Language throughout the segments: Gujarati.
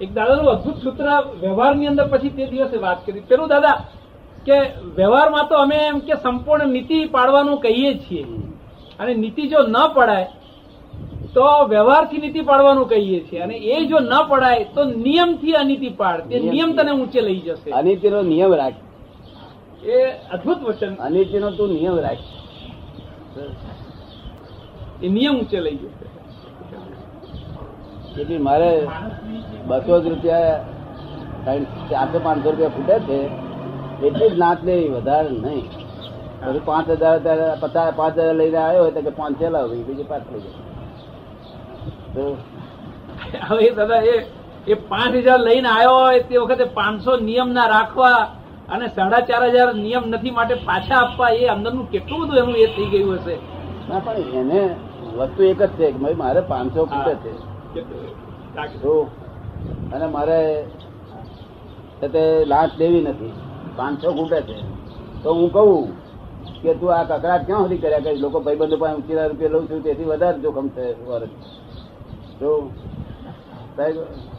એક દાદાનું અદભુત સૂત્ર વ્યવહારની અંદર પછી તે દિવસે વાત કરી. પેલું દાદા કે વ્યવહારમાં તો અમે એમ કે સંપૂર્ણ નીતિ પાડવાનું કહીએ છીએ. અને નીતિ જો ન પડાય તો વ્યવહારથી નીતિ પાડવાનું કહીએ છીએ. અને એ જો ન પડાય તો નિયમથી અનીતિ પાડ. તે નિયમ તને ઊંચે લઈ જશે. અનિતિનો નિયમ રાખ. એ અદભુત વચન. અનિતિનો તું નિયમ રાખ. એ નિયમ ઊંચે લઈ જશે. એટલે મારે બસો જ રૂપિયા ચારસો પાંચસો રૂપિયા ફૂટે છે એટલી જ નાચ લેવી વધારે નહીં. પછી પાંચ હજાર પચાસ પાંચ હજાર લઈને આવ્યો હોય તો પાંચ પાંચ હોય બીજી પાંચ થઈ જાય હવે દાદા એ એ પાંચ હજાર લઈને આવ્યો હોય તે વખતે પાંચસો નિયમ ના રાખવા અને સાડા ચાર હજાર નિયમ નથી માટે પાછા આપવા એ અંદરનું કેટલું બધું એનું એ થઈ ગયું હશે? ના પણ એને વસ્તુ એક જ છે કે ભાઈ મારે પાંચસો ફૂટે છે. અને મારે તે લાશ લેવી નથી. પાંચસો ઘૂંટે છે. તો હું કહું કે તું આ કકડાટ ક્યાં સુધી કર્યા કરી? લોકો ભાઈબંધો પાસે ઉચીના રૂપિયા લઉં છું તેથી વધારે જોખમ છે વર્ષ તો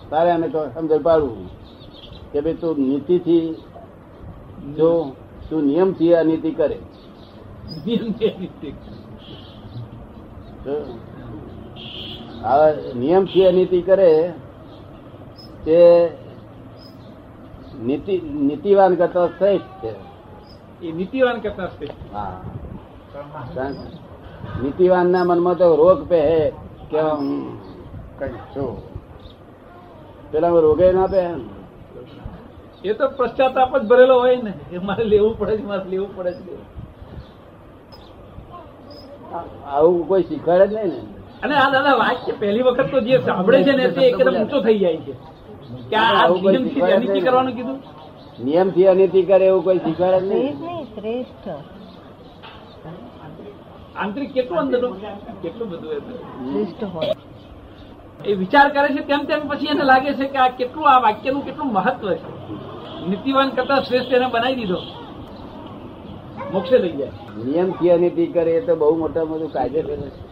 તારે અમે તો સમજણ પાડવું કે ભાઈ તું નીતિથી જો તું નિયમથી આ નીતિ કરે. નિયમ છે એ રીતે. તો આ નિયમથી અનીતિ કરે તે નીતિ નીતિવાન કરતા શ્રેષ્ઠ છે. એ નીતિવાન કરતા શ્રેષ્ઠ. હા. નીતિવાન ના મનમાં તો રોગ પે હે કે કઈ છું? પેલા રોગે ના પે એ તો પશ્ચાતાપ જ ભરેલો હોય ને. એ મારે લેવું પડે છે મારે લેવું પડે છે. આવું કોઈ શીખવાડે જ નહીં ને. અને આ દાદા વાક્ય પહેલી વખત તો જે સાંભળે છે ને તે એકદમ ઊંચો થઈ જાય છે. કે આ નિયમથી અનિતિ કરવાનું કીધું? નિયમથી અનિતિ કરે એવું કોઈ શીખવાડે જ નહીં. શ્રેષ્ઠ આંતરિક કેટલું અંદરનું? કેટલું બધું એ શ્રેષ્ઠ હોય. એ વિચાર કરે છે તેમ તેમ પછી એને લાગે છે કે આ કેટલું આ વાક્યનું કેટલું મહત્વ છે. નીતિવાન કરતા શ્રેષ્ઠ એને બનાવી દીધો. મોક્ષે લઈ જાય. નિયમથી અનિતિ કરે એ તો બહુ મોટા મોટું કાયદે છે.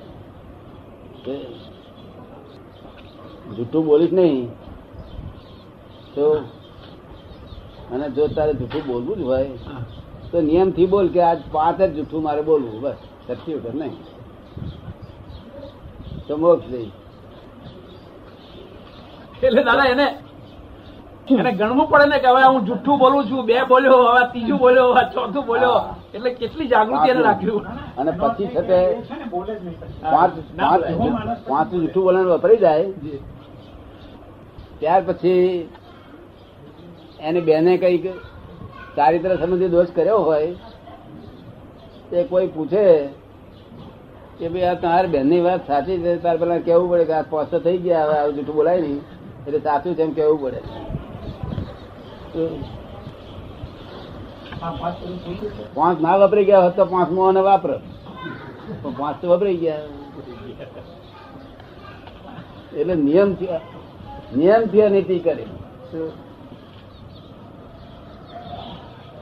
જૂઠું બોલીશ નહીં. તો અને જો તારે જૂઠું બોલવું જ હોય તો નિયમથી બોલ કે આજ પાંચ જ જૂઠું મારે બોલવું બસ. સચ્ચી વખત નહીં. તો મોક્ષ દઈ એટલે દાદા એને એને ગણવું પડે ને કે હવે હું જુઠ્ઠું બોલું છું બે બોલ્યો હવે ત્રીજું બોલ્યો હવે ચોથું બોલ્યો. એટલે કેટલી જાગૃતિ એને રાખ્યું અને પછી છે તે પાંચ પાંચ પાંચ જૂઠું બોલવાનું વપરાઈ જાય. ત્યાર પછી એની બેને કંઈક ચારિત્ર સંબંધી દોષ કર્યો હોય તે કોઈ પૂછે કે ભાઈ આ તમારી બેનની વાત સાચી છે તાર પેલા કેવું પડે કે આ સ્પષ્ટ થઈ ગયા હવે આવું જૂઠું બોલાય નહીં. એટલે સાચું છે એમ કેવું પડે. પાંચ ના વપરાઈ ગયા હોત તો પાંચમો અને વાપર. પાંચ તો વપરાઈ ગયા. એટલે નિયમ નિયમથી નીતિ કરે.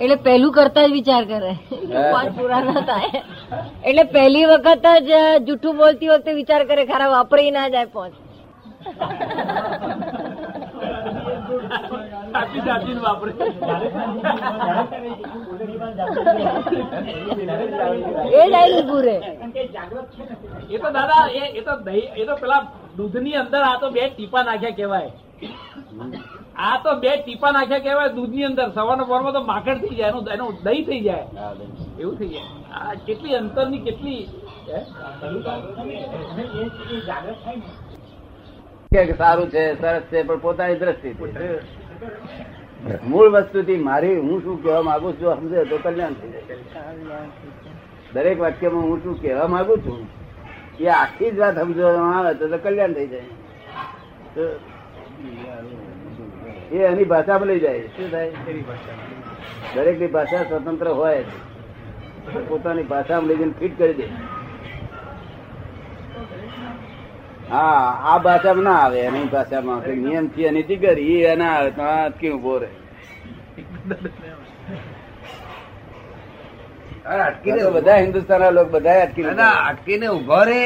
એટલે પહેલું કરતા જ વિચાર કરે. પૂરા ના થાય. એટલે પહેલી વખત જ જૂઠું બોલતી વખતે વિચાર કરે ખરા વાપરી ના જાય પહોંચ સાચી સાચી વાપરે. એ ડાયરી પૂરે એ તો દાદા એ એ તો દહીં એ તો પેલા દૂધની અંદર આ તો બે ટીપા નાખ્યા કેવાય આ તો બે ટીપા નાખ્યા કહેવાય દૂધની અંદર. સવારના પોરમાં તો માખણ થઈ જાય એનું એનું દહીં થઈ જાય. એવું થઈ જાય. આ કેટલી અંતરની કેટલી હે? કે સારું છે સરસ છે પણ પોતાની દ્રષ્ટિથી. મૂળ વસ્તુથી મારી હું શું કહેવા માંગુ છું સમજે, તો કલ્યાણ થઈ જાય. દરેક વાક્યમાં હું શું કહેવા માંગુ છું, એ આખી જ વાત સમજવામાં આવે તો કલ્યાણ થઈ જાય. એ એની ભાષામાં લઈ જાય. શું થાય? દરેકની ભાષા સ્વતંત્ર હોય, પોતાની ભાષામાં લઈ જઈને ફિટ કરી દે. હા આ ભાષામાં ના આવે એની ભાષામાં. કે નિયમથી અનિતિ કરી એ ના આવે તો અટકી ઊભો રહે? અટકીને બધા હિન્દુસ્તાન લોકો બધા અટકી અટકીને ઊભો રહે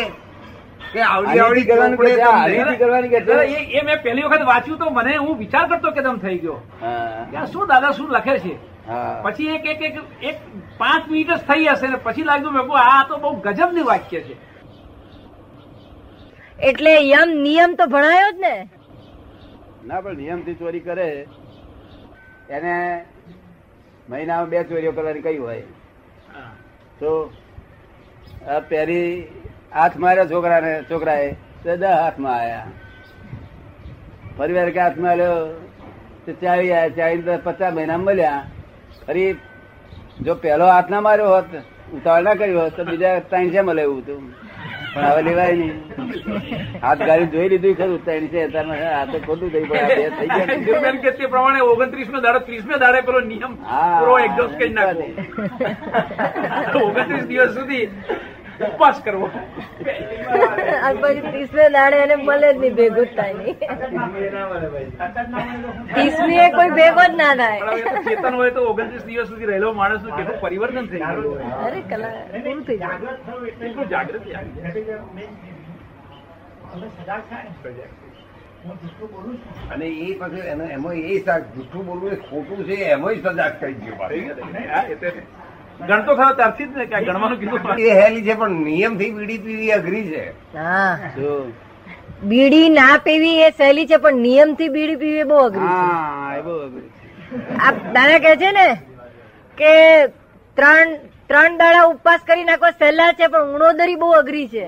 કે આવડી આવડી કરવાની કે ચોપડે છે, તમને. આનીતિ કરવાની કે એ એ મેં પહેલી વખત વાંચ્યું તો મને હું વિચાર કરતો કે તમે થઈ ગયો. હા, શું દાદા શું લખે છે? પછી એક એક એક એક પાંચ મિનિટ જ થઈ હશે ને પછી લાગ્યું મેં આ તો બહુ ગજબની વાક્ય છે. એટલે યમ નિયમ તો ભણાયો જ ને. ના પણ નિયમથી ચોરી કરે. એને મહિનામાં બે ચોરીઓ કરવાની કઈ હોય. તો પેરી હાથ હાથ છોકરા છોકરાને છોકરાએ તો દસ હાથમાં આવ્યા ફરી વાર કે હાથમાં આવ્યો તો ચાવી આયા ચાવી પચાસ મહિના મળ્યા. ફરી જો પહેલો હાથ ના માર્યો હોત ઉતાવળ ના કર્યો હોત તો બીજા ત્રણ છે મળે એવું હતું પણ હવે લેવાય નહીં. હાથ ગાડી જોઈ લીધું ખરું ત્રણ છે આ તો ખોટું થઈ પણ થઈ ગયા. કે તે પ્રમાણે ઓગણત્રીસ નો દાડો ત્રીસ દાડે પેલો નિયમ. પૂરો એક્ઝોસ્ટ કરી નાખવો. ઓગણત્રીસ દિવસ સુધી ઉપવાસ કરવો. પછી દાડે એને મળે જ નહીં ભેગું જ થાય નહીં. એ કોઈ ભેગો જ ના થાય. ચેતન હોય તો ઓગણત્રીસ દિવસ સુધી રહેલો માણસનું કેટલું પરિવર્તન થઈ ગયું. અરે કલા પૂરું થઈ કેટલું જાગૃતિ અને એ પછી એનો- એમાં એ સા- જૂઠું બોલવું એ ખોટું છે એમાં સજાગ થઈ ગયો ગણતો થયો ત્યારથી જ ને કે ગણવાનું કીધું એ હેલી છે પણ નિયમથી બીડી પીવી અઘરી છે. બીડી ના પીવી એ સહેલી છે પણ નિયમથી બીડી પીવી એ બહુ અઘરી છે. બહુ અઘરું. આ દાદા કે છે ને કે ત્રણ ત્રણ દાડા ઉપવાસ કરી નાખવા સહેલા છે પણ ઉણોદરી બહુ અઘરી છે.